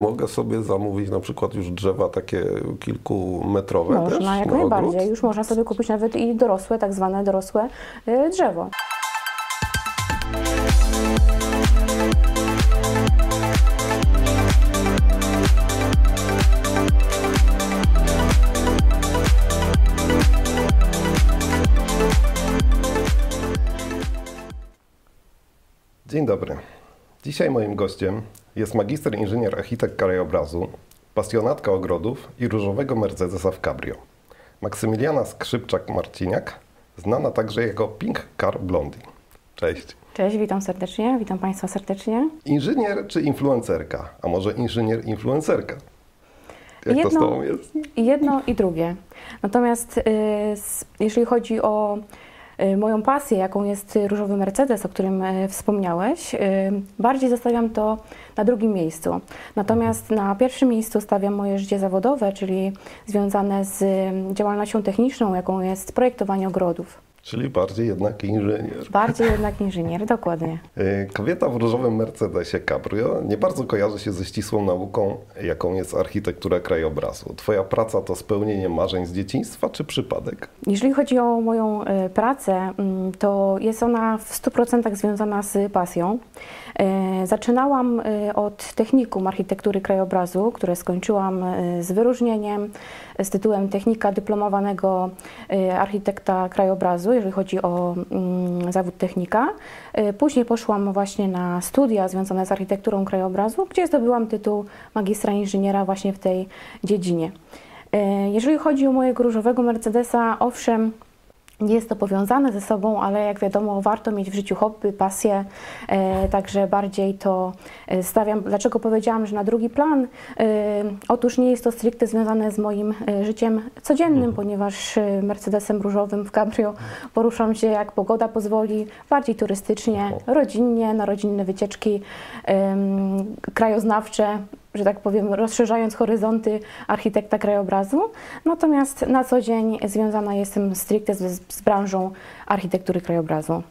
Mogę sobie zamówić na przykład już drzewa takie kilkumetrowe też? Można, jak na najbardziej. ogród? Już można sobie kupić nawet i dorosłe, tak zwane dorosłe y, drzewo. Dzień dobry. Dzisiaj moim gościem jest magister inżynier architekt krajobrazu, pasjonatka ogrodów i różowego Mercedesa w cabrio. Maksymiliana Skrzypczak-Marciniak, znana także jako Pink Car Blondie. Cześć. Cześć, witam serdecznie, witam Państwa serdecznie. Inżynier czy influencerka? A może inżynier-influencerka? Jak to z Jedno- Tobą jest? I jedno i drugie. Natomiast y, s- jeżeli chodzi o y, moją pasję, jaką jest różowy Mercedes, o którym y, wspomniałeś, y, bardziej zostawiam to na drugim miejscu. Natomiast na pierwszym miejscu stawiam moje życie zawodowe, czyli związane z y, działalnością techniczną, jaką jest projektowanie ogrodów. Czyli bardziej jednak inżynier. Bardziej jednak inżynier, dokładnie. Y, Kobieta w różowym Mercedesie Cabrio nie bardzo kojarzy się ze ścisłą nauką, jaką jest architektura krajobrazu. Twoja praca to spełnienie marzeń z dzieciństwa czy przypadek? Jeżeli chodzi o moją e, pracę, mm, to jest ona w 100% związana z pasją. E, Zaczynałam e, od technikum architektury krajobrazu, które skończyłam e, z wyróżnieniem z tytułem technika dyplomowanego architekta krajobrazu, jeżeli chodzi o mm, zawód technika. Później poszłam właśnie na studia związane z architekturą krajobrazu, gdzie zdobyłam tytuł magistra inżyniera właśnie w tej dziedzinie. Jeżeli chodzi o mojego różowego Mercedesa, owszem, jest to powiązane ze sobą, ale jak wiadomo, warto mieć w życiu hobby, pasję, e, także bardziej to e, stawiam. Dlaczego powiedziałam, że na drugi plan? E, otóż nie jest to stricte związane z moim e, życiem codziennym, ponieważ e, Mercedesem różowym w Cabrio poruszam się jak pogoda pozwoli, bardziej turystycznie, rodzinnie, na rodzinne wycieczki em, krajoznawcze, że tak powiem, rozszerzając horyzonty architekta krajobrazu. Natomiast na co dzień związana jestem stricte z, z branżą architektury krajobrazu.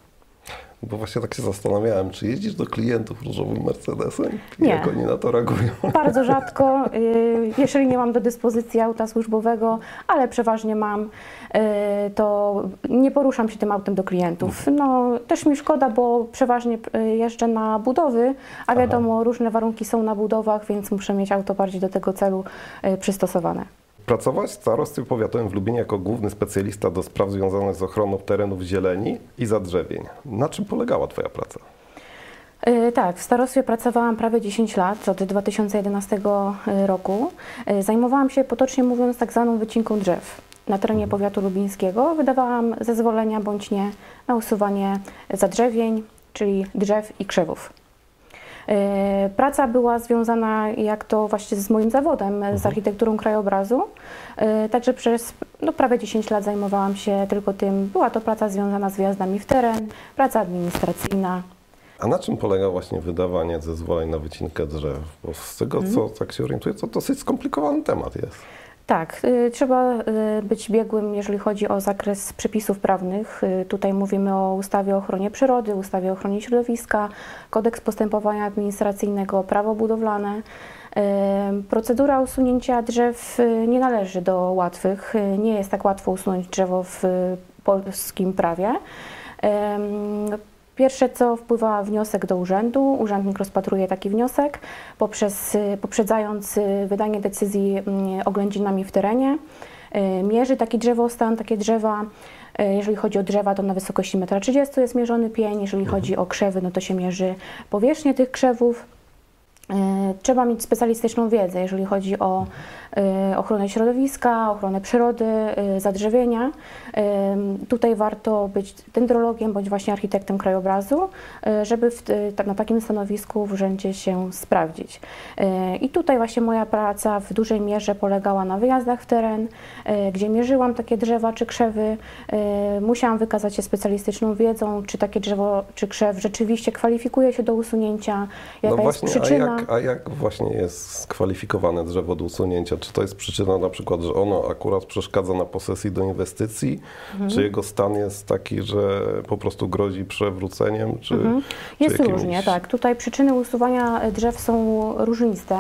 Bo właśnie tak się zastanawiałem, czy jeździsz do klientów różowym Mercedesem? Nie. Jak oni na to reagują? Bardzo rzadko, y, jeżeli nie mam do dyspozycji auta służbowego, ale przeważnie mam, y, to nie poruszam się tym autem do klientów. No, też mi szkoda, bo przeważnie y, jeżdżę na budowy, a wiadomo, różne warunki są na budowach, więc muszę mieć auto bardziej do tego celu przystosowane. Pracować w starostwie powiatowym w Lubinie jako główny specjalista do spraw związanych z ochroną terenów zieleni i zadrzewień. Na czym polegała Twoja praca? Y, Tak, w starostwie pracowałam prawie 10 lat, od 2011 roku. Y, Zajmowałam się, potocznie mówiąc, tak zwaną wycinką drzew. Na terenie powiatu lubińskiego wydawałam zezwolenia bądź nie na usuwanie zadrzewień, czyli drzew i krzewów. Y, Praca była związana, jak to właśnie z moim zawodem, z architekturą krajobrazu. Y, Także przez no, prawie 10 lat zajmowałam się tylko tym. Była to praca związana z wjazdami w teren, praca administracyjna, A na czym polega właśnie wydawanie zezwoleń na wycinkę drzew? Bo z tego, co tak się orientuję, to dosyć skomplikowany temat jest. Tak, y, trzeba y, być biegłym, jeżeli chodzi o zakres przepisów prawnych. Y, Tutaj mówimy o ustawie o ochronie przyrody, ustawie o ochronie środowiska, kodeks postępowania administracyjnego, prawo budowlane. Procedura usunięcia drzew nie należy do łatwych. Nie jest tak łatwo usunąć drzewo w polskim prawie. Pierwsze co wpływa wniosek do urzędu, urzędnik rozpatruje taki wniosek poprzez, y, poprzedzając y, wydanie decyzji mm, oględzinami w terenie, y, mierzy taki drzewostan, takie drzewa. Jeżeli chodzi o drzewa, to na wysokości 1,30 m jest mierzony pień, jeżeli chodzi o krzewy, no to się mierzy powierzchnię tych krzewów. E, Trzeba mieć specjalistyczną wiedzę, jeżeli chodzi o e, ochronę środowiska, ochronę przyrody, e, zadrzewienia. Tutaj warto być dendrologiem bądź właśnie architektem krajobrazu, żeby w, na takim stanowisku w urzędzie się sprawdzić. I tutaj właśnie moja praca w dużej mierze polegała na wyjazdach w teren, gdzie mierzyłam takie drzewa czy krzewy. Musiałam wykazać się specjalistyczną wiedzą, czy takie drzewo czy krzew rzeczywiście kwalifikuje się do usunięcia, jaka no jest właśnie, przyczyna. A, jak, a jak właśnie jest skwalifikowane drzewo do usunięcia? Czy to jest przyczyna na przykład, że ono akurat przeszkadza na posesji do inwestycji, mhm. czy jego stan jest taki, że po prostu grozi przewróceniem? Czy, mhm. Jest czy jakimś... różnie, tak. Tutaj przyczyny usuwania drzew są różniste.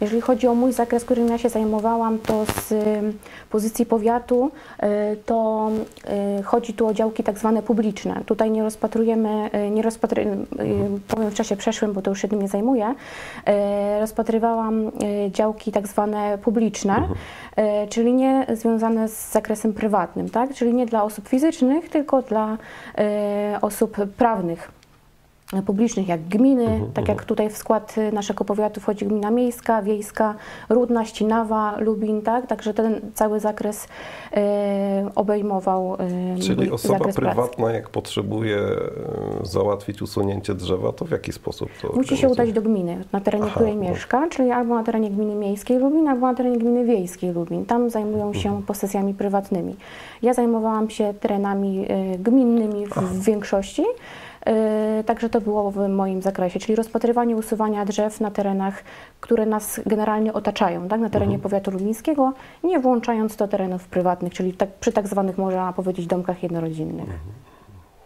Jeżeli chodzi o mój zakres, którym ja się zajmowałam, to z pozycji powiatu, y, to y, chodzi tu o działki tak zwane publiczne. Tutaj nie rozpatrujemy, nie rozpatry, powiem w czasie przeszłym, bo to już się tym nie zajmuję, rozpatrywałam działki tak zwane publiczne, mhm. czyli nie związane z zakresem prywatnym, tak? czyli nie dla osób fizycznych, tylko dla osób prawnych publicznych, jak gminy, mhm, tak -huh. jak tutaj w skład y, naszego powiatu wchodzi gmina miejska, wiejska, Rudna, Ścinawa, Lubin, tak? Także ten cały zakres e, obejmował e, Czyli osoba prywatna, pracy. jak potrzebuje załatwić usunięcie drzewa, to w jaki sposób to Musi się udać do gminy, na terenie Aha, której no. mieszka, czyli albo na terenie gminy miejskiej Lubin, albo na terenie gminy wiejskiej Lubin. Tam zajmują się mhm. posesjami prywatnymi. Ja zajmowałam się terenami y, gminnymi w, w większości, także to było w moim zakresie, czyli rozpatrywanie usuwania drzew na terenach, które nas generalnie otaczają, tak, na terenie mhm. powiatu lubińskiego, nie włączając do terenów prywatnych, czyli tak, przy tak zwanych, można powiedzieć, domkach jednorodzinnych. Mhm.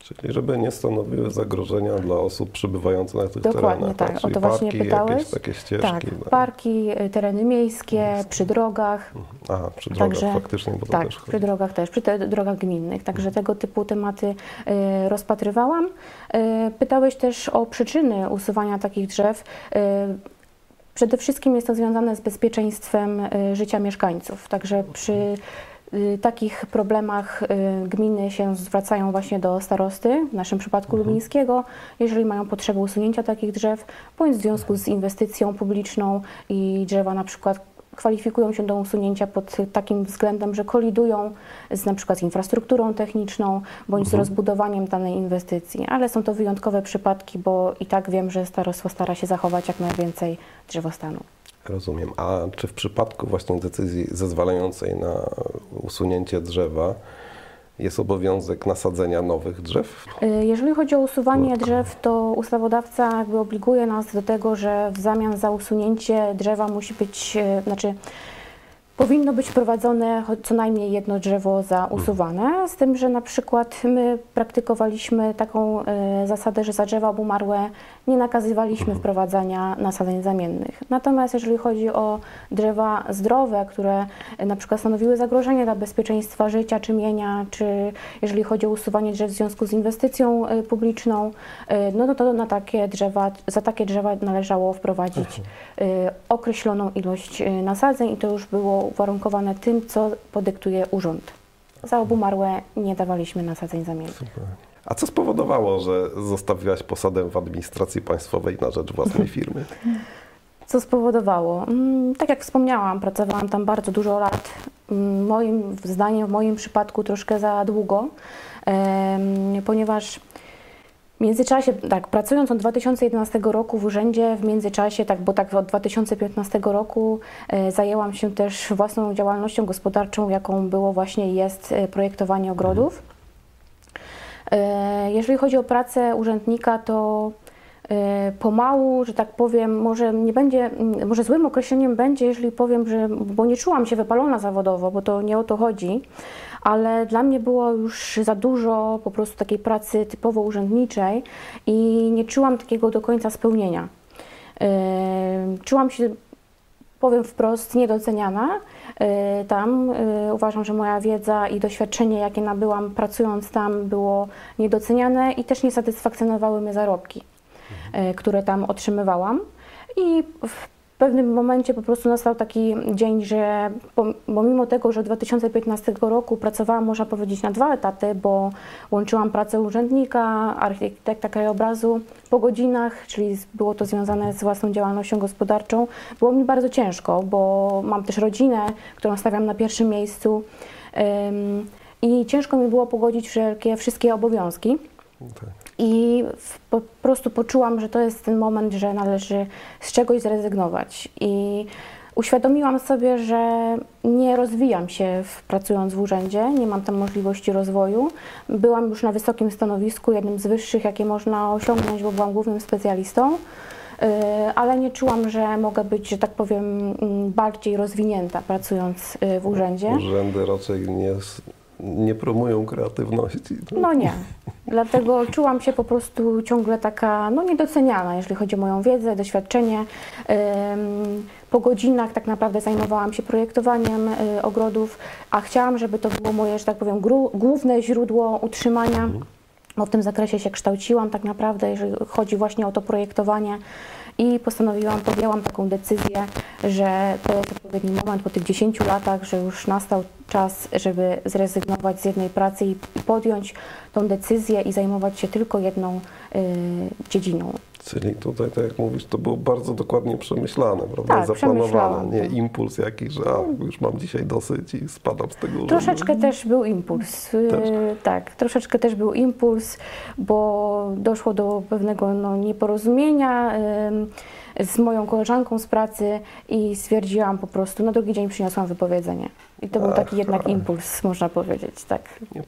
Czyli żeby nie stanowiły zagrożenia dla osób przybywających na tych Dokładnie terenach. tak, tak? o to właśnie parki, pytałeś. takie ścieżki. Tak, no. parki, y, tereny miejskie, przy drogach. Mhm. Aha, przy drogach Także, faktycznie, bo to tak, też przy drogach też, przy te, drogach gminnych. Także mhm. tego typu tematy y, rozpatrywałam. Y, pytałeś też o przyczyny usuwania takich drzew. Y, Przede wszystkim jest to związane z bezpieczeństwem y, życia mieszkańców. Także przy Y, takich problemach y, gminy się zwracają właśnie do starosty, w naszym przypadku mhm. lubińskiego, jeżeli mają potrzebę usunięcia takich drzew, bądź w związku z inwestycją publiczną i drzewa na przykład kwalifikują się do usunięcia pod takim względem, że kolidują z na przykład infrastrukturą techniczną bądź mhm. z rozbudowaniem danej inwestycji, ale są to wyjątkowe przypadki, bo i tak wiem, że starostwo stara się zachować jak najwięcej drzewostanu. Rozumiem. A czy w przypadku właśnie decyzji zezwalającej na usunięcie drzewa jest obowiązek nasadzenia nowych drzew? Y, jeżeli chodzi o usuwanie drzew, to ustawodawca jakby obliguje nas do tego, że w zamian za usunięcie drzewa musi być, y, znaczy Powinno być prowadzone co najmniej jedno drzewo zausuwane, z tym, że na przykład my praktykowaliśmy taką e, zasadę, że za drzewa obumarłe nie nakazywaliśmy mhm. wprowadzania nasadzeń zamiennych. Natomiast jeżeli chodzi o drzewa zdrowe, które e, na przykład stanowiły zagrożenie dla bezpieczeństwa życia czy mienia, czy jeżeli chodzi o usuwanie drzew w związku z inwestycją e, publiczną, no, no to na takie drzewa, za takie drzewa należało wprowadzić mhm. określoną ilość nasadzeń i to już było uwarunkowane tym, co podyktuje urząd. Za obumarłe nie dawaliśmy nasadzeń zamiennych. A co spowodowało, że zostawiłaś posadę w administracji państwowej na rzecz własnej firmy? Co spowodowało? Mm, tak jak wspomniałam, pracowałam tam bardzo dużo lat. Mm, moim zdaniem, w moim przypadku troszkę za długo, ponieważ międzyczasie, tak, pracując od 2011 roku w urzędzie, w międzyczasie, tak, bo tak od 2015 roku e, zajęłam się też własną działalnością gospodarczą, jaką było właśnie jest e, projektowanie ogrodów. E, jeżeli chodzi o pracę urzędnika, to e, pomału, że tak powiem, może nie będzie, może złym określeniem będzie, jeżeli powiem, że, bo nie czułam się wypalona zawodowo, bo to nie o to chodzi, ale dla mnie było już za dużo po prostu takiej pracy typowo urzędniczej i nie czułam takiego do końca spełnienia. Czułam się, powiem wprost, niedoceniana tam. Uważam, że moja wiedza i doświadczenie, jakie nabyłam pracując tam, było niedoceniane i też nie satysfakcjonowały mnie zarobki, które tam otrzymywałam. I pewnym momencie po prostu nastał taki dzień, że pomimo tego, że od 2015 roku pracowałam, można powiedzieć, na dwa etaty, bo łączyłam pracę urzędnika, architekta krajobrazu po godzinach, czyli było to związane z własną działalnością gospodarczą. Było mi bardzo ciężko, bo mam też rodzinę, którą stawiam na pierwszym miejscu i ciężko mi było pogodzić wszelkie, wszystkie obowiązki. Okay. I po prostu poczułam, że to jest ten moment, że należy z czegoś zrezygnować. I uświadomiłam sobie, że nie rozwijam się w, pracując w urzędzie, nie mam tam możliwości rozwoju. Byłam już na wysokim stanowisku, jednym z wyższych, jakie można osiągnąć, bo byłam głównym specjalistą. y, ale nie czułam, że mogę być, że tak powiem, mm, bardziej rozwinięta pracując y, w urzędzie. Urzędy raczej nie, nie promują kreatywności. No nie. Dlatego czułam się po prostu ciągle taka no, niedoceniana, jeżeli chodzi o moją wiedzę, doświadczenie. Po godzinach tak naprawdę zajmowałam się projektowaniem y, ogrodów, a chciałam, żeby to było moje, że tak powiem, główne źródło utrzymania. Bo w tym zakresie się kształciłam tak naprawdę, jeżeli chodzi właśnie o to projektowanie. I postanowiłam, podjęłam taką decyzję, że to jest odpowiedni moment po tych 10 latach, że już nastał czas, żeby zrezygnować z jednej pracy i podjąć tą decyzję i zajmować się tylko jedną y, dziedziną. Czyli tutaj, tak jak mówisz, to było bardzo dokładnie przemyślane, prawda? Tak, Zaplanowane, nie impuls jakiś, że a, już mam dzisiaj dosyć i spadam z tego urzędu. Troszeczkę też był impuls. y, Też. Tak, troszeczkę też był impuls, bo doszło do pewnego no, nieporozumienia ym, z moją koleżanką z pracy i stwierdziłam po prostu, na drugi dzień przyniosłam wypowiedzenie. I to był taki jednak impuls, można powiedzieć, tak.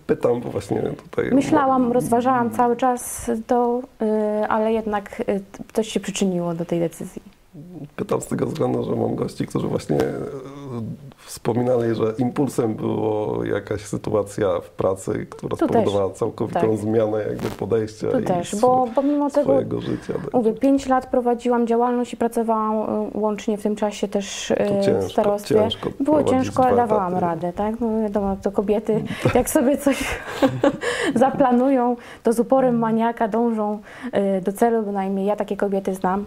Pytam, bo właśnie tutaj... Myślałam, rozważałam cały czas to, y, ale jednak y, coś się przyczyniło do tej decyzji. Pytam z tego względu, że mam gości, którzy właśnie wspominali, że impulsem było jakaś sytuacja w pracy, która Tu spowodowała całkowitą tak. zmianę jakby podejścia Tu i też, bo pomimo tego swojego życia. tak. Mówię, 5 lat prowadziłam działalność i pracowałam y, łącznie w tym czasie też y, To w ciężko, starostwie. ciężko Było ciężko, ale dawałam etaty. radę, tak? No wiadomo, to kobiety, jak sobie coś zaplanują, to z uporem maniaka dążą y, do celu, bynajmniej ja takie kobiety znam.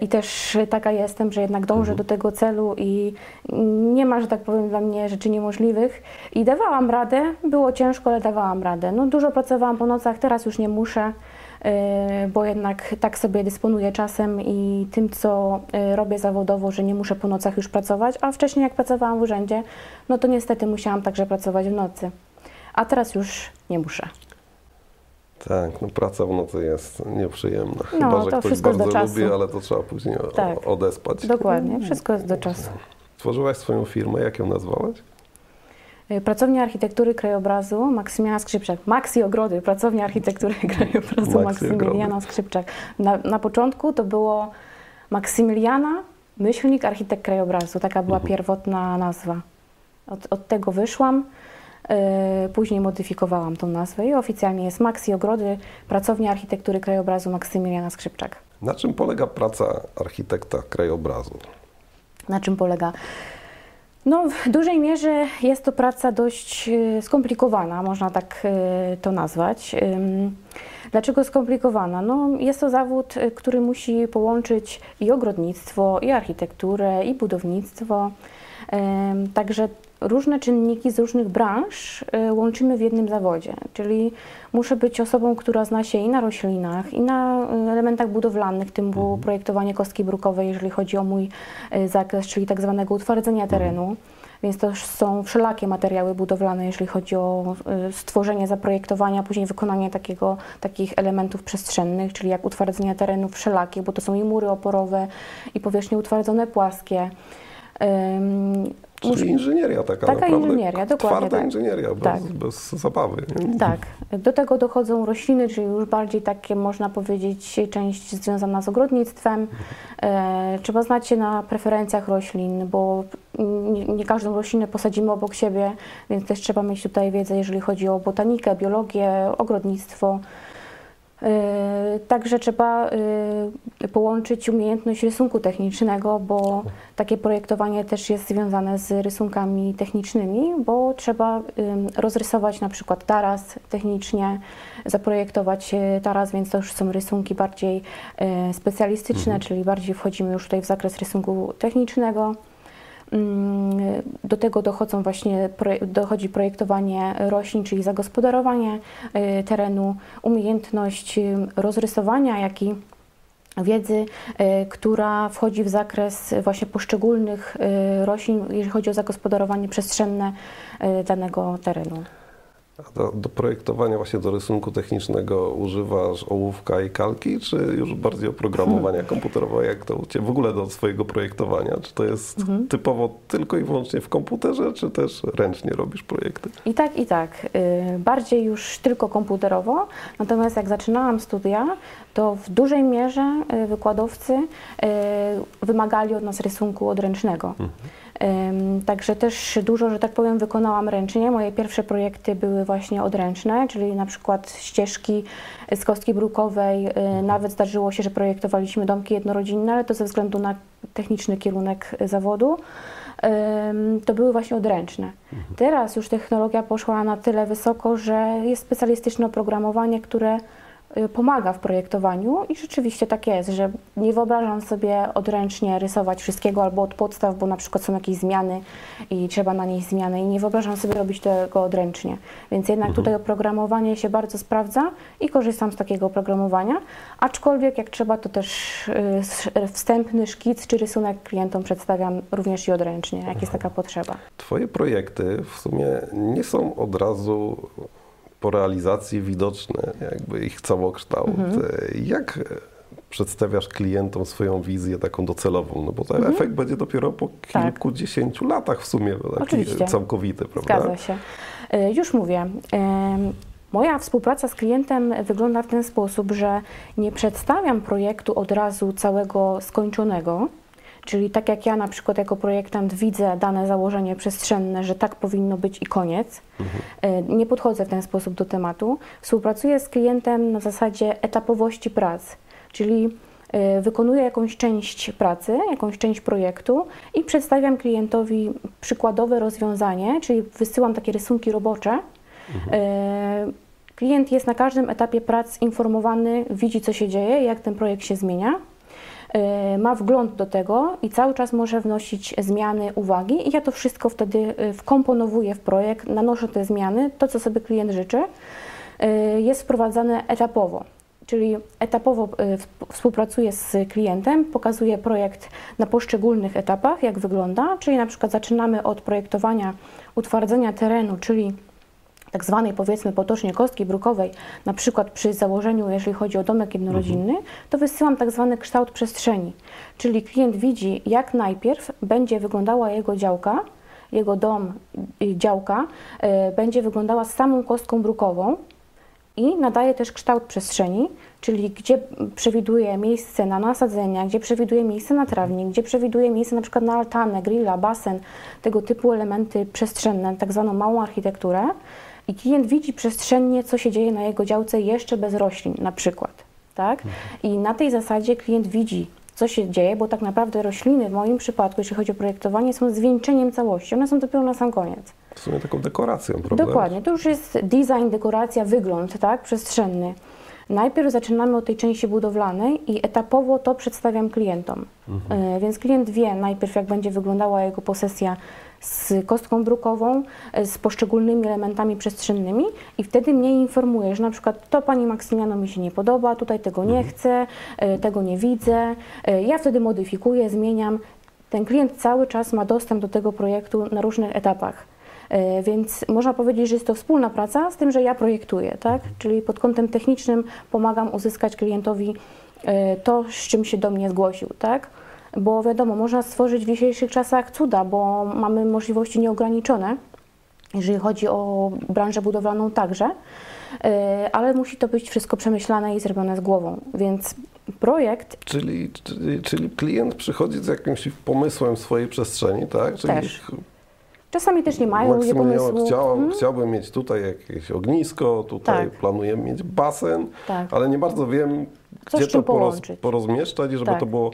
I też taka jestem, że jednak dążę do tego celu i nie ma, że tak powiem, dla mnie rzeczy niemożliwych. I dawałam radę, było ciężko, ale dawałam radę. No dużo pracowałam po nocach, teraz już nie muszę. y, Bo jednak tak sobie dysponuję czasem i tym, co y, robię zawodowo, że nie muszę po nocach już pracować, a wcześniej jak pracowałam w urzędzie, no to niestety musiałam także pracować w nocy. A teraz już nie muszę. Tak, no praca w nocy jest nieprzyjemna. No, Chyba, że to ktoś wszystko bardzo do czasu. lubi, ale to trzeba później Tak. odespać. Dokładnie, wszystko jest do czasu. Tworzyłaś swoją firmę, jak ją nazwałaś? Y, Pracownia Architektury Krajobrazu Maksymiliana Skrzypczak. Maxi Ogrody, Pracownia Architektury Krajobrazu Maxi Maksymiliana Skrzypczak. Na, na początku to było Maksymiliana, myślnik, architekt krajobrazu. Taka była pierwotna nazwa. Od, od tego wyszłam. y, Później modyfikowałam tą nazwę i oficjalnie jest Maxi Ogrody, Pracownia Architektury Krajobrazu Maksymiliana Skrzypczak. Na czym polega praca architekta krajobrazu? Na czym polega? No, w dużej mierze jest to praca dość y, skomplikowana, można tak y, to nazwać. Dlaczego skomplikowana? No, jest to zawód, y, który musi połączyć i ogrodnictwo, i architekturę, i budownictwo. Także różne czynniki z różnych branż y, łączymy w jednym zawodzie, czyli muszę być osobą, która zna się i na roślinach, i na y, elementach budowlanych, tym było projektowanie kostki brukowej, jeżeli chodzi o mój y, zakres, czyli tak zwanego utwardzenia terenu. Więc to są wszelakie materiały budowlane, jeżeli chodzi o stworzenie zaprojektowania, później wykonanie takiego, takich elementów przestrzennych, czyli jak utwardzenia terenów wszelakie, bo to są i mury oporowe, i powierzchnie utwardzone płaskie. Czyli inżynieria taka Taka naprawdę. inżynieria, dokładnie Twarda tak. inżynieria, bez, Tak. bez zabawy. Nie? Tak. Do tego dochodzą rośliny, czyli już bardziej takie, można powiedzieć, część związana z ogrodnictwem. E, trzeba znać się na preferencjach roślin, bo nie, nie każdą roślinę posadzimy obok siebie, więc też trzeba mieć tutaj wiedzę, jeżeli chodzi o botanikę, biologię, ogrodnictwo. E, Także trzeba e, połączyć umiejętność rysunku technicznego, bo takie projektowanie też jest związane z rysunkami technicznymi, bo trzeba ym, rozrysować na przykład taras technicznie, zaprojektować taras, więc to już są rysunki bardziej specjalistyczne, czyli bardziej wchodzimy już tutaj w zakres rysunku technicznego. Mm, Do tego dochodzą właśnie, dochodzi projektowanie roślin, czyli zagospodarowanie y, terenu, umiejętność y, rozrysowania, jak i wiedzy, y, która wchodzi w zakres właśnie poszczególnych roślin, jeżeli chodzi o zagospodarowanie przestrzenne danego terenu. Do, do, projektowania, właśnie do rysunku technicznego używasz ołówka i kalki, czy już bardziej oprogramowania komputerowego, jak to u Ciebie, w ogóle do swojego projektowania? Czy to jest hmm. typowo tylko i wyłącznie w komputerze, czy też ręcznie robisz projekty? I tak, i tak. Y, bardziej już tylko komputerowo, natomiast jak zaczynałam studia, to w dużej mierze y, wykładowcy y, wymagali od nas rysunku odręcznego. Hmm. Także też dużo, że tak powiem, wykonałam ręcznie. Moje pierwsze projekty były właśnie odręczne, czyli na przykład ścieżki z kostki brukowej. Y, nawet zdarzyło się, że projektowaliśmy domki jednorodzinne, ale to ze względu na techniczny kierunek zawodu. To były właśnie odręczne. Mhm. Teraz już technologia poszła na tyle wysoko, że jest specjalistyczne oprogramowanie, które pomaga w projektowaniu i rzeczywiście tak jest, że nie wyobrażam sobie odręcznie rysować wszystkiego albo od podstaw, bo na przykład są jakieś zmiany i trzeba na niej zmiany i nie wyobrażam sobie robić tego odręcznie. Więc jednak mhm. tutaj oprogramowanie się bardzo sprawdza i korzystam z takiego oprogramowania, aczkolwiek jak trzeba to też y, wstępny szkic czy rysunek klientom przedstawiam również i odręcznie, jak jest taka potrzeba. Twoje projekty w sumie nie są od razu po realizacji widoczny jakby ich całokształt. Mhm. Jak przedstawiasz klientom swoją wizję taką docelową? No bo ten mhm. efekt będzie dopiero po tak. kilkudziesięciu tak. latach w sumie taki Oczywiście. całkowity, prawda? Zgadza się. E, już mówię. Moja współpraca z klientem wygląda w ten sposób, że nie przedstawiam projektu od razu całego skończonego, Czyli tak jak ja na przykład jako projektant widzę dane założenie przestrzenne, że tak powinno być i koniec, mhm. nie podchodzę w ten sposób do tematu. Współpracuję z klientem na zasadzie etapowości prac, czyli e, wykonuję jakąś część pracy, jakąś część projektu i przedstawiam klientowi przykładowe rozwiązanie, czyli wysyłam takie rysunki robocze. Mhm. Klient jest na każdym etapie prac informowany, widzi co się dzieje, jak ten projekt się zmienia ma wgląd do tego i cały czas może wnosić zmiany, uwagi. I ja to wszystko wtedy y, wkomponowuję w projekt, nanoszę te zmiany, to co sobie klient życzy, y, jest wprowadzane etapowo. Czyli etapowo współpracuję z klientem, pokazuję projekt na poszczególnych etapach, jak wygląda, czyli na przykład zaczynamy od projektowania utwardzenia terenu, czyli tak zwanej powiedzmy potocznie kostki brukowej, na przykład przy założeniu, jeżeli chodzi o domek jednorodzinny, mhm. to wysyłam tak zwany kształt przestrzeni. Czyli klient widzi, jak najpierw będzie wyglądała jego działka, jego dom, działka, y, będzie wyglądała z samą kostką brukową i nadaje też kształt przestrzeni, czyli gdzie przewiduje miejsce na nasadzenia, gdzie przewiduje miejsce na trawnik, gdzie przewiduje miejsce na przykład na altanę, grilla, basen, tego typu elementy przestrzenne, tak zwaną małą architekturę i klient widzi przestrzennie, co się dzieje na jego działce jeszcze bez roślin, na przykład. Tak? Mhm. I na tej zasadzie klient widzi, co się dzieje, bo tak naprawdę rośliny w moim przypadku, jeśli chodzi o projektowanie, są zwieńczeniem całości. One są dopiero na sam koniec. W sumie taką dekoracją, prawda? Dokładnie. To już jest design, dekoracja, wygląd, tak? Przestrzenny. Najpierw zaczynamy od tej części budowlanej i etapowo to przedstawiam klientom. Mhm. E, więc klient wie najpierw, jak będzie wyglądała jego posesja z kostką brukową, e, z poszczególnymi elementami przestrzennymi i wtedy mnie informuje, że na przykład to Pani Maksymiano mi się nie podoba, tutaj tego nie mhm. chcę, e, tego nie widzę. Ja wtedy modyfikuję, zmieniam. Ten klient cały czas ma dostęp do tego projektu na różnych etapach. E, więc można powiedzieć, że jest to wspólna praca, z tym, że ja projektuję, tak? Czyli pod kątem technicznym pomagam uzyskać klientowi e, to, z czym się do mnie zgłosił, tak? Bo wiadomo, można stworzyć w dzisiejszych czasach cuda, bo mamy możliwości nieograniczone, jeżeli chodzi o branżę budowlaną także, e, ale musi to być wszystko przemyślane i zrobione z głową, więc projekt... Czyli, czyli, czyli klient przychodzi z jakimś pomysłem swojej przestrzeni, tak? Czyli Też. Czasami też nie mają pomysłu. Chciałam, hmm? Chciałbym mieć tutaj jakieś ognisko, tutaj tak. planuję mieć basen, tak. ale nie bardzo wiem, Co gdzie to poroz, porozmieszczać, żeby tak. to było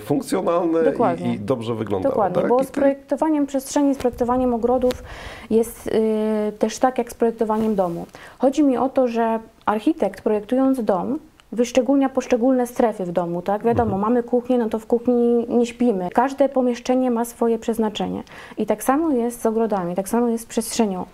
funkcjonalne i, i, dobrze wyglądało. Dokładnie, tak? bo z projektowaniem przestrzeni, z projektowaniem ogrodów jest y, też tak jak z projektowaniem domu. Chodzi mi o to, że architekt projektując dom wyszczególnia poszczególne strefy w domu, tak? Wiadomo, mamy kuchnię, no to w kuchni nie śpimy. Każde pomieszczenie ma swoje przeznaczenie. I tak samo jest z ogrodami, tak samo jest z przestrzenią.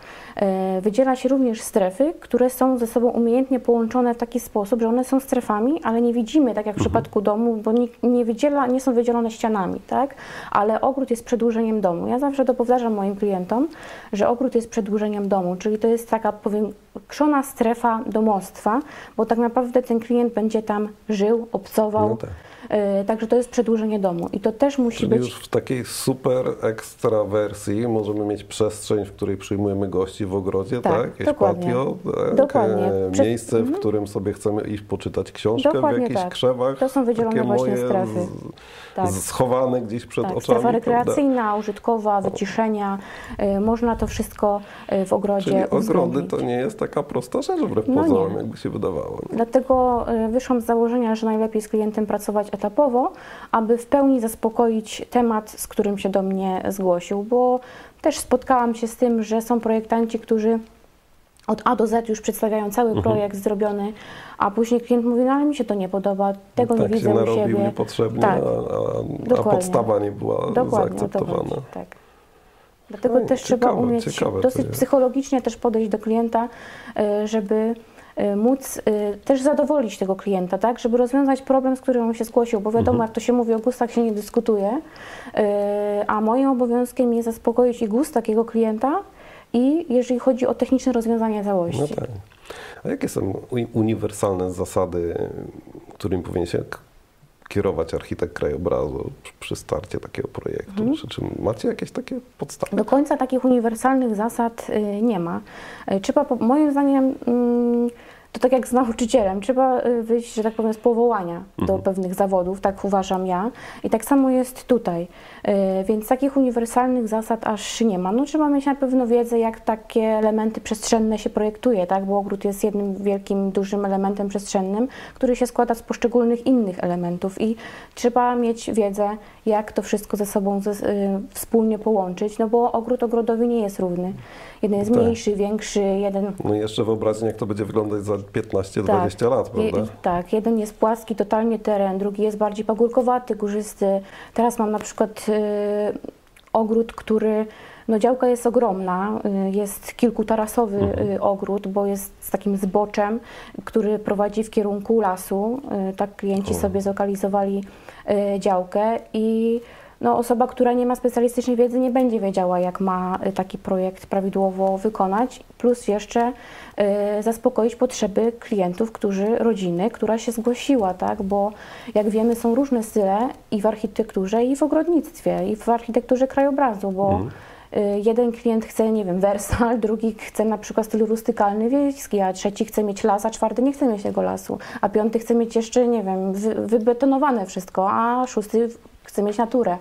E, Wydziela się również strefy, które są ze sobą umiejętnie połączone w taki sposób, że one są strefami, ale nie widzimy, tak jak w przypadku domu, bo nikt nie, wydziela, nie są wydzielone ścianami, tak? Ale ogród jest przedłużeniem domu. Ja zawsze to powtarzam moim klientom, że ogród jest przedłużeniem domu, czyli to jest taka powiększona strefa domostwa, bo tak naprawdę ten klient będzie tam żył, obcował. No tak. E, Także to jest przedłużenie domu i to też musi Czyli być. już w takiej super ekstra wersji możemy mieć przestrzeń, w której przyjmujemy gości w ogrodzie, Tak, tak? Jakieś dokładnie. patio, tak? Dokładnie. E, Miejsce, w którym sobie chcemy iść poczytać książkę Dokładnie w jakichś tak. krzewach. To są wydzielone właśnie strefy. Z, Tak. Schowane gdzieś przed Tak, oczami. strefa prawda? rekreacyjna, użytkowa, wyciszenia. y, Można to wszystko y, w ogrodzie Czyli ogrody to nie jest taka prosta rzecz wbrew No pozorom, nie. jakby się wydawało. Dlatego y, wyszłam z założenia, że najlepiej z klientem pracować etapowo, aby w pełni zaspokoić temat, z którym się do mnie zgłosił, bo też spotkałam się z tym, że są projektanci, którzy od A do Z już przedstawiają cały Mhm. projekt zrobiony, a później klient mówi, no ale mi się to nie podoba, tego tak nie widzę się u siebie. niepotrzebnie, Tak. a, a, a Dokładnie. podstawa nie była Dokładnie zaakceptowana. chodzi, tak. Dlatego No, też trzeba ciekawe, umieć ciekawe to dosyć psychologicznie też podejść do klienta, y, żeby móc y, też zadowolić tego klienta, tak, żeby rozwiązać problem, z którym on się zgłosił, bo wiadomo, Mhm. jak to się mówi o gustach się nie dyskutuje, y, a moim obowiązkiem jest zaspokoić i gust takiego klienta i jeżeli chodzi o techniczne rozwiązanie całości. No tak. A jakie są uniwersalne zasady, którymi powinien się kierować architekt krajobrazu przy- starcie takiego projektu? Mhm. Czy, macie jakieś takie podstawy? Do końca takich uniwersalnych zasad y, nie ma. Y, Trzeba, moim zdaniem, mm, to tak jak z nauczycielem, trzeba y, wyjść, że tak powiem, z powołania do pewnych zawodów, tak uważam ja. I tak samo jest tutaj. Y, Więc takich uniwersalnych zasad aż nie ma. No trzeba mieć na pewno wiedzę, jak takie elementy przestrzenne się projektuje, tak? Bo ogród jest jednym wielkim, dużym elementem przestrzennym, który się składa z poszczególnych innych elementów i trzeba mieć wiedzę, jak to wszystko ze sobą ze, y, wspólnie połączyć, no bo ogród ogrodowi nie jest równy. Jeden jest Tak. mniejszy, większy, jeden No i jeszcze wyobraźcie, jak to będzie wyglądać za 15-20 lat, Je- prawda? tak, jeden jest płaski totalnie teren, drugi jest bardziej pagórkowaty, górzysty. Teraz mam na przykład y, ogród, który, no działka jest ogromna, y, jest kilkutarasowy y, ogród, bo jest z takim zboczem, który prowadzi w kierunku lasu. Tak klienci O. sobie zlokalizowali działkę i no, osoba, która nie ma specjalistycznej wiedzy, nie będzie wiedziała, jak ma y, taki projekt prawidłowo wykonać, plus jeszcze y, zaspokoić potrzeby klientów, którzy, rodziny, która się zgłosiła, tak? Bo jak wiemy, są różne style i w architekturze, i w ogrodnictwie, i w architekturze krajobrazu, bo Mhm. Y, jeden klient chce, nie wiem, wersal, drugi chce na przykład styl rustykalny, wiejski, a trzeci chce mieć las, a czwarty nie chce mieć tego lasu, a piąty chce mieć jeszcze, nie wiem, wy, wybetonowane wszystko, a szósty chce mieć naturę.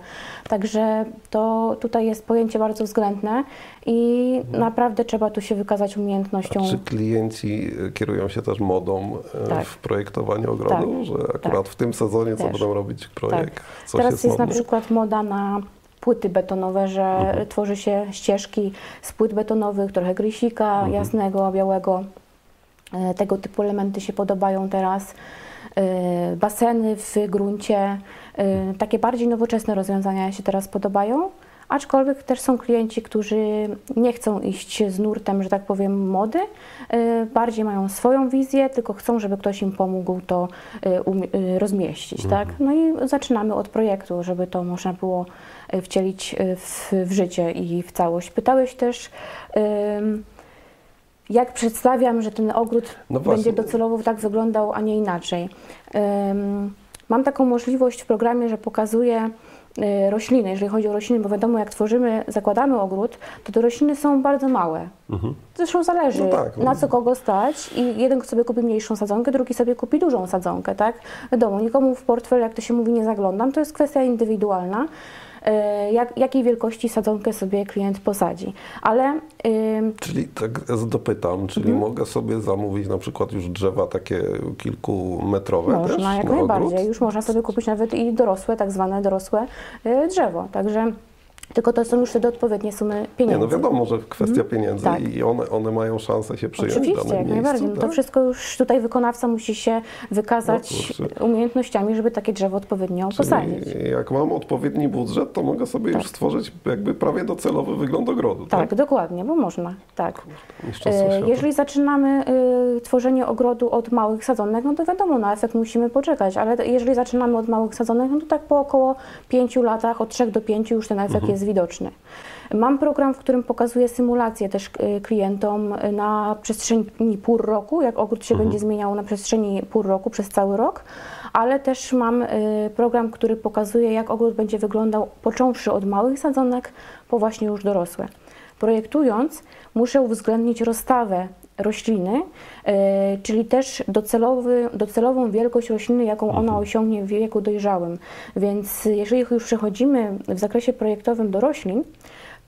Także to tutaj jest pojęcie bardzo względne i naprawdę trzeba tu się wykazać umiejętnością. Czy klienci y, kierują się też modą y, Tak. w projektowaniu ogrodu, Tak, że akurat tak. w tym sezonie co Też. będą robić projekt? Tak. Teraz jest, na modne? przykład moda na płyty betonowe, że Mhm. tworzy się ścieżki z płyt betonowych, trochę grysika Mhm. jasnego, białego. E, Tego typu elementy się podobają teraz. E, Baseny w gruncie, e, takie bardziej nowoczesne rozwiązania się teraz podobają. Aczkolwiek też są klienci, którzy nie chcą iść z nurtem, że tak powiem, mody, bardziej mają swoją wizję, tylko chcą, żeby ktoś im pomógł to e, umie- e, rozmieścić, tak? No i zaczynamy od projektu, żeby to można było wcielić e, w, w życie i w całość. Pytałeś też, jak przedstawiam, że ten ogród No będzie docelowo tak wyglądał, a nie inaczej. Mam taką możliwość w programie, że pokazuję e, rośliny, jeżeli chodzi o rośliny, bo wiadomo, jak tworzymy, zakładamy ogród, to te rośliny są bardzo małe. Mhm. Zresztą zależy, No tak, no. na co kogo stać i jeden sobie kupi mniejszą sadzonkę, drugi sobie kupi dużą sadzonkę, tak? Wiadomo, nikomu w portfel, jak to się mówi, nie zaglądam, to jest kwestia indywidualna, e, jak, jakiej wielkości sadzonkę sobie klient posadzi. Ale Czyli tak dopytam, czyli Mhm. mogę sobie zamówić na przykład już drzewa takie kilkumetrowe też Można, jak na najbardziej. ogród? Już można sobie kupić nawet i dorosłe, tak zwane dorosłe y, drzewo. Także Tylko to są już wtedy odpowiednie sumy pieniędzy. Nie, no wiadomo, że kwestia pieniędzy tak. i one, one mają szansę się przyjąć Oczywiście, jak miejscu. najbardziej. No to tak? wszystko już tutaj wykonawca musi się wykazać No umiejętnościami, żeby takie drzewo odpowiednio posadzić. Jak mam odpowiedni budżet, to mogę sobie już Tak. stworzyć jakby prawie docelowy wygląd ogrodu, Tak, tak? dokładnie, bo można, tak. Mistrzostwo E. Jeżeli zaczynamy y, tworzenie ogrodu od małych sadzonek, no to wiadomo, na efekt musimy poczekać, ale jeżeli zaczynamy od małych sadzonek, no to tak po około 5 latach, od 3 do 5 już ten efekt Mhm. jest widoczny. Mam program, w którym pokazuję symulację też y, klientom y, na przestrzeni pół roku, jak ogród się Mhm. będzie zmieniał na przestrzeni pół roku, przez cały rok, ale też mam y, program, który pokazuje, jak ogród będzie wyglądał począwszy od małych sadzonek po właśnie już dorosłe. Projektując, muszę uwzględnić rozstawę rośliny, e, czyli też docelowy, docelową wielkość rośliny, jaką ona osiągnie w wieku dojrzałym. Więc jeżeli już przechodzimy w zakresie projektowym do roślin,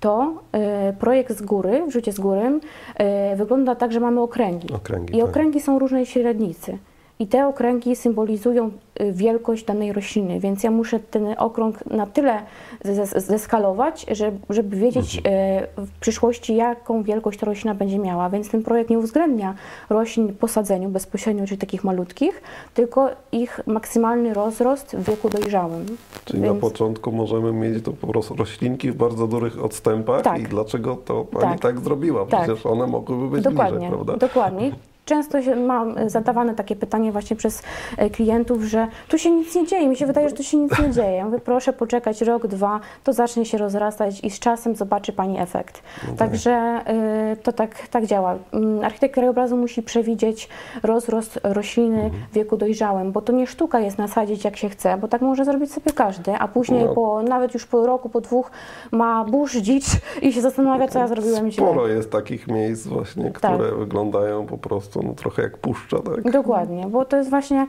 to e, projekt z góry, w rzucie z góry, e, wygląda tak, że mamy okręgi. Okręgi, I tak. okręgi są różnej średnicy. I te okręgi symbolizują y, wielkość danej rośliny, więc ja muszę ten okrąg na tyle zes- zeskalować, żeby, żeby wiedzieć Mhm. y, w przyszłości, jaką wielkość ta roślina będzie miała. Więc ten projekt nie uwzględnia roślin po sadzeniu bezpośrednio, czyli takich malutkich, tylko ich maksymalny rozrost w wieku dojrzałym. Czyli Więc- na początku możemy mieć to po prostu roślinki w bardzo dużych odstępach Tak. i dlaczego to pani tak, Tak. zrobiła? Tak. Przecież one mogłyby być Dokładnie, bliżej, prawda? dokładnie. Często mam zadawane takie pytanie właśnie przez e, klientów, że tu się nic nie dzieje, mi się wydaje, że tu się nic nie dzieje. Ja mówię, proszę poczekać rok, dwa, to zacznie się rozrastać i z czasem zobaczy Pani efekt. No tak. Także e, to tak, tak działa. Mm, Architekt krajobrazu musi przewidzieć rozrost rośliny Mhm. w wieku dojrzałym, bo to nie sztuka jest nasadzić jak się chce, bo tak może zrobić sobie każdy, a później No. po, nawet już po roku, po dwóch ma burz dzicz i się zastanawia, co ja zrobiłem źle. Sporo jest takich miejsc właśnie, Tak. które wyglądają po prostu no, trochę jak puszcza, tak? Dokładnie, bo to jest właśnie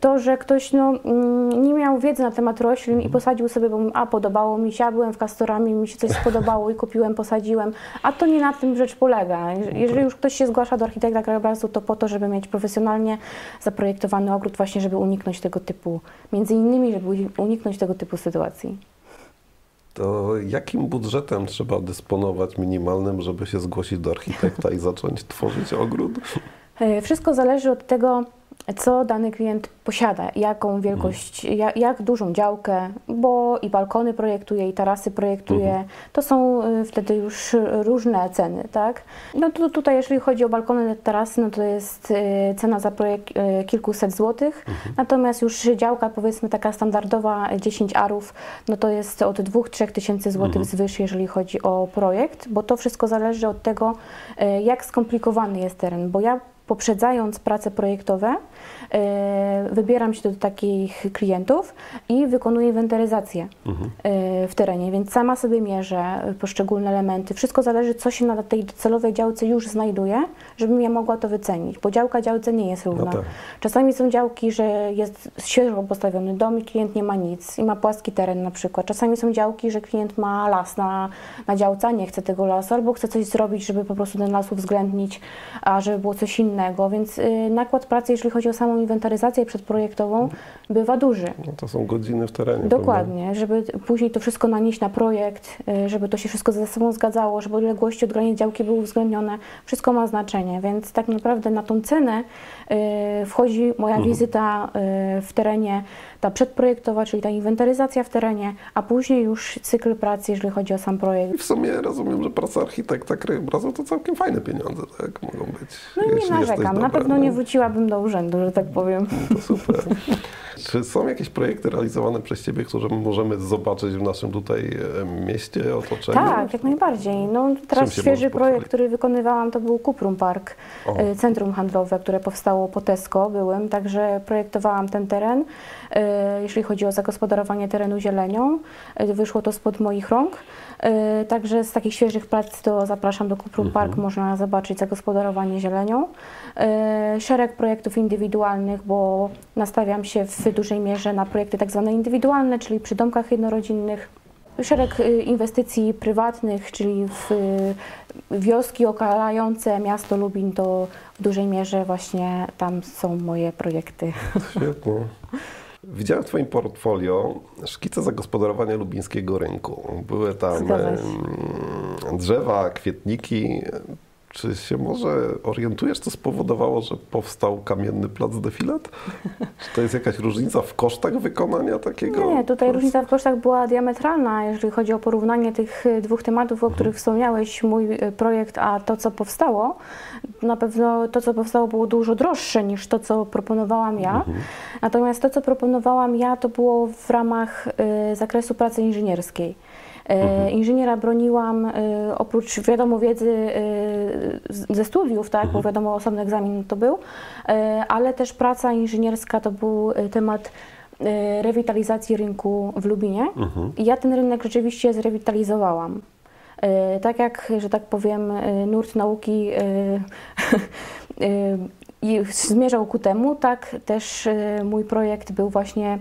to, że ktoś no, mm, nie miał wiedzy na temat roślin i posadził sobie, bo a podobało mi się, a byłem w kastorami, mi się coś spodobało i kupiłem, posadziłem, a to nie na tym rzecz polega. Je- Jeżeli już ktoś się zgłasza do architekta krajobrazu, to po to, żeby mieć profesjonalnie zaprojektowany ogród, właśnie żeby uniknąć tego typu, między innymi, żeby uni- uniknąć tego typu sytuacji. To jakim budżetem trzeba dysponować minimalnym, żeby się zgłosić do architekta i zacząć tworzyć ogród? E, Wszystko zależy od tego, co dany klient posiada, jaką wielkość, ja, jak dużą działkę, bo i balkony projektuje, i tarasy projektuje. To są y, wtedy już różne ceny, tak? No to tutaj, jeżeli chodzi o balkony, tarasy, no to jest y, cena za projekt y, kilkuset złotych. Natomiast już działka, powiedzmy taka standardowa, y, 10 arów, no to jest od 2-3 tysięcy złotych zwyż, jeżeli chodzi o projekt, bo to wszystko zależy od tego, jak skomplikowany jest teren, bo ja poprzedzając prace projektowe, wybieram się do takich klientów i wykonuję inwentaryzację e, w terenie, więc sama sobie mierzę poszczególne elementy. Wszystko zależy, co się na tej docelowej działce już znajduje, żebym ja mogła to wycenić, bo działka działce nie jest równa. tak. Czasami są działki, że jest świeżo postawiony dom i klient nie ma nic i ma płaski teren na przykład. Czasami są działki, że klient ma las na, na działce, nie chce tego lasu, albo chce coś zrobić, żeby po prostu ten las uwzględnić, a żeby było coś innego. Więc y, nakład pracy, jeżeli chodzi o samą inwentaryzację przedprojektową, bywa duży. No to są godziny w terenie. Dokładnie, żeby później to wszystko nanieść na projekt, y, żeby to się wszystko ze sobą zgadzało, żeby odległości od granic działki były uwzględnione. Wszystko ma znaczenie, więc tak naprawdę na tą cenę y, wchodzi moja Mhm. wizyta y, w terenie, ta przedprojektowa, czyli ta inwentaryzacja w terenie, a później już cykl pracy, jeżeli chodzi o sam projekt. I w sumie rozumiem, że praca architekta krajobrazu to całkiem fajne pieniądze, tak? Mogą być. No nie narzekam, na dobra, pewno no. nie wróciłabym do urzędu, że tak powiem. To super. Czy są jakieś projekty realizowane przez Ciebie, które możemy zobaczyć w naszym tutaj e, mieście, otoczeniu? Tak, jak najbardziej. No, teraz świeży projekt, który wykonywałam, to był Kuprum Park, O. e, centrum handlowe, które powstało po Tesco byłem, także projektowałam ten teren. E, Jeśli chodzi o zagospodarowanie terenu zielenią, e, wyszło to spod moich rąk. E, Także z takich świeżych prac to zapraszam do Kuprum Mhm. Park, można zobaczyć zagospodarowanie zielenią. Szereg projektów indywidualnych, bo nastawiam się w dużej mierze na projekty tak zwane indywidualne, czyli przy domkach jednorodzinnych. Szereg inwestycji prywatnych, czyli w wioski okalające miasto Lubin, to w dużej mierze właśnie tam są moje projekty. Świetnie. Widziałem w Twoim portfolio szkice zagospodarowania lubińskiego rynku. Były tam em, drzewa, kwietniki. Czy się może orientujesz, co spowodowało, że powstał kamienny plac defilat? Czy to jest jakaś różnica w kosztach wykonania takiego? Nie, tutaj różnica w kosztach była diametralna, jeżeli chodzi o porównanie tych y, dwóch tematów, o których wspomniałeś, mój y, projekt, a to, co powstało. Na pewno to, co powstało, było dużo droższe niż to, co proponowałam ja. Natomiast to, co proponowałam ja, to było w ramach y, zakresu pracy inżynierskiej. E, Inżyniera broniłam e, oprócz wiadomo wiedzy e, ze studiów, tak, bo wiadomo osobny egzamin to był, ale też praca inżynierska to był temat rewitalizacji rynku w Lubinie. I ja ten rynek rzeczywiście zrewitalizowałam. Tak jak, że tak powiem, nurt nauki zmierzał ku temu, tak też mój projekt był właśnie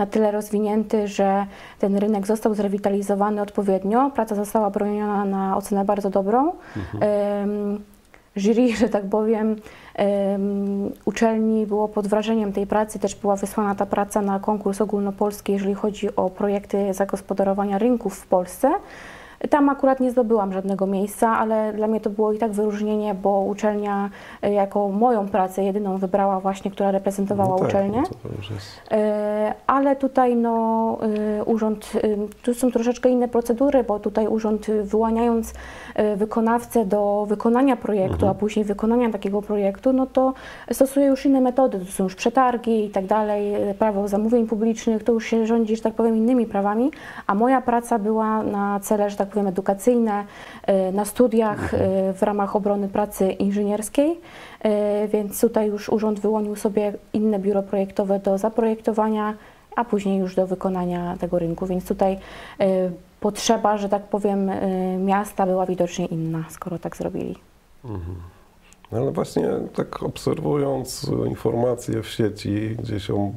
na tyle rozwinięty, że ten rynek został zrewitalizowany odpowiednio. Praca została broniona na ocenę bardzo dobrą. Em, Jury, że tak powiem, em, uczelni było pod wrażeniem tej pracy. Też była wysłana ta praca na konkurs ogólnopolski, jeżeli chodzi o projekty zagospodarowania rynków w Polsce. Tam akurat nie zdobyłam żadnego miejsca, ale dla mnie to było i tak wyróżnienie, bo uczelnia e, jako moją pracę jedyną wybrała właśnie, która reprezentowała No tak, uczelnię. no. E, Ale tutaj no, e, urząd, tu są troszeczkę inne procedury, bo tutaj urząd wyłaniając wykonawcę do wykonania projektu, a później wykonania takiego projektu, no to stosuje już inne metody, to są już przetargi i tak dalej, e, prawo zamówień publicznych, to już się rządzi, że tak powiem, innymi prawami, a moja praca była na cele, że tak powiem, edukacyjne, e, na studiach e, w ramach obrony pracy inżynierskiej, E, więc tutaj już urząd wyłonił sobie inne biuro projektowe do zaprojektowania, a później już do wykonania tego rynku, więc tutaj e, potrzeba, że tak powiem, e, miasta była widocznie inna, skoro tak zrobili. No Ale właśnie tak obserwując informacje w sieci gdzieś o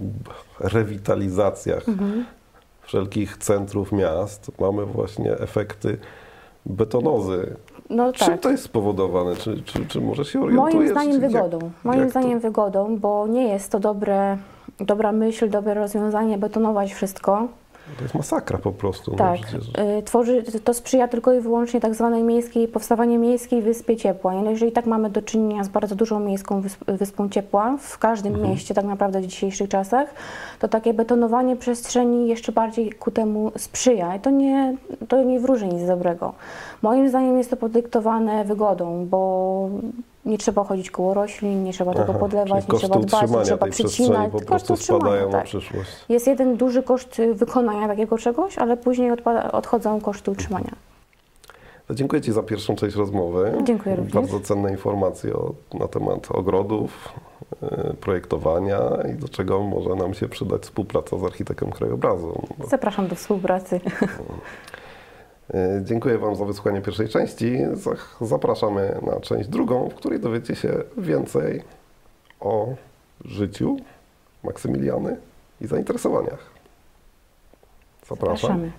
rewitalizacjach Mhm. wszelkich centrów miast, mamy właśnie efekty betonozy. No Czym tak. to jest spowodowane? Czy, czy, czy może się orientujesz? Moim zdaniem wygodą. Moim jak to- zdaniem wygodą, bo nie jest to dobre, dobra myśl, dobre rozwiązanie betonować wszystko. To jest masakra po prostu. no Tak, przecież. y, tworzy, to sprzyja tylko i wyłącznie tak zwanej miejskiej, powstawaniu miejskiej wyspie ciepła. No jeżeli tak mamy do czynienia z bardzo dużą miejską wysp, wyspą ciepła w każdym mieście tak naprawdę w dzisiejszych czasach, to takie betonowanie przestrzeni jeszcze bardziej ku temu sprzyja. I to nie, to nie wróży nic dobrego. Moim zdaniem jest to podyktowane wygodą, bo nie trzeba chodzić koło roślin, nie trzeba tego Aha, podlewać, czyli nie trzeba dbać, nie trzeba przycinać. po Koszty utrzymania, tak. przyszłość. Jest jeden duży koszt y, wykonania takiego czegoś, ale później odpada, odchodzą koszty utrzymania. To dziękuję Ci za pierwszą część rozmowy. Dziękuję również. Bardzo cenne informacje o, na temat ogrodów, y, projektowania i do czego może nam się przydać współpraca z architektem krajobrazu. Zapraszam do współpracy. Y, Dziękuję Wam za wysłuchanie pierwszej części. Zapraszamy na część drugą, w której dowiecie się więcej o życiu Maksymiliany i zainteresowaniach. Zapraszam. Zapraszamy.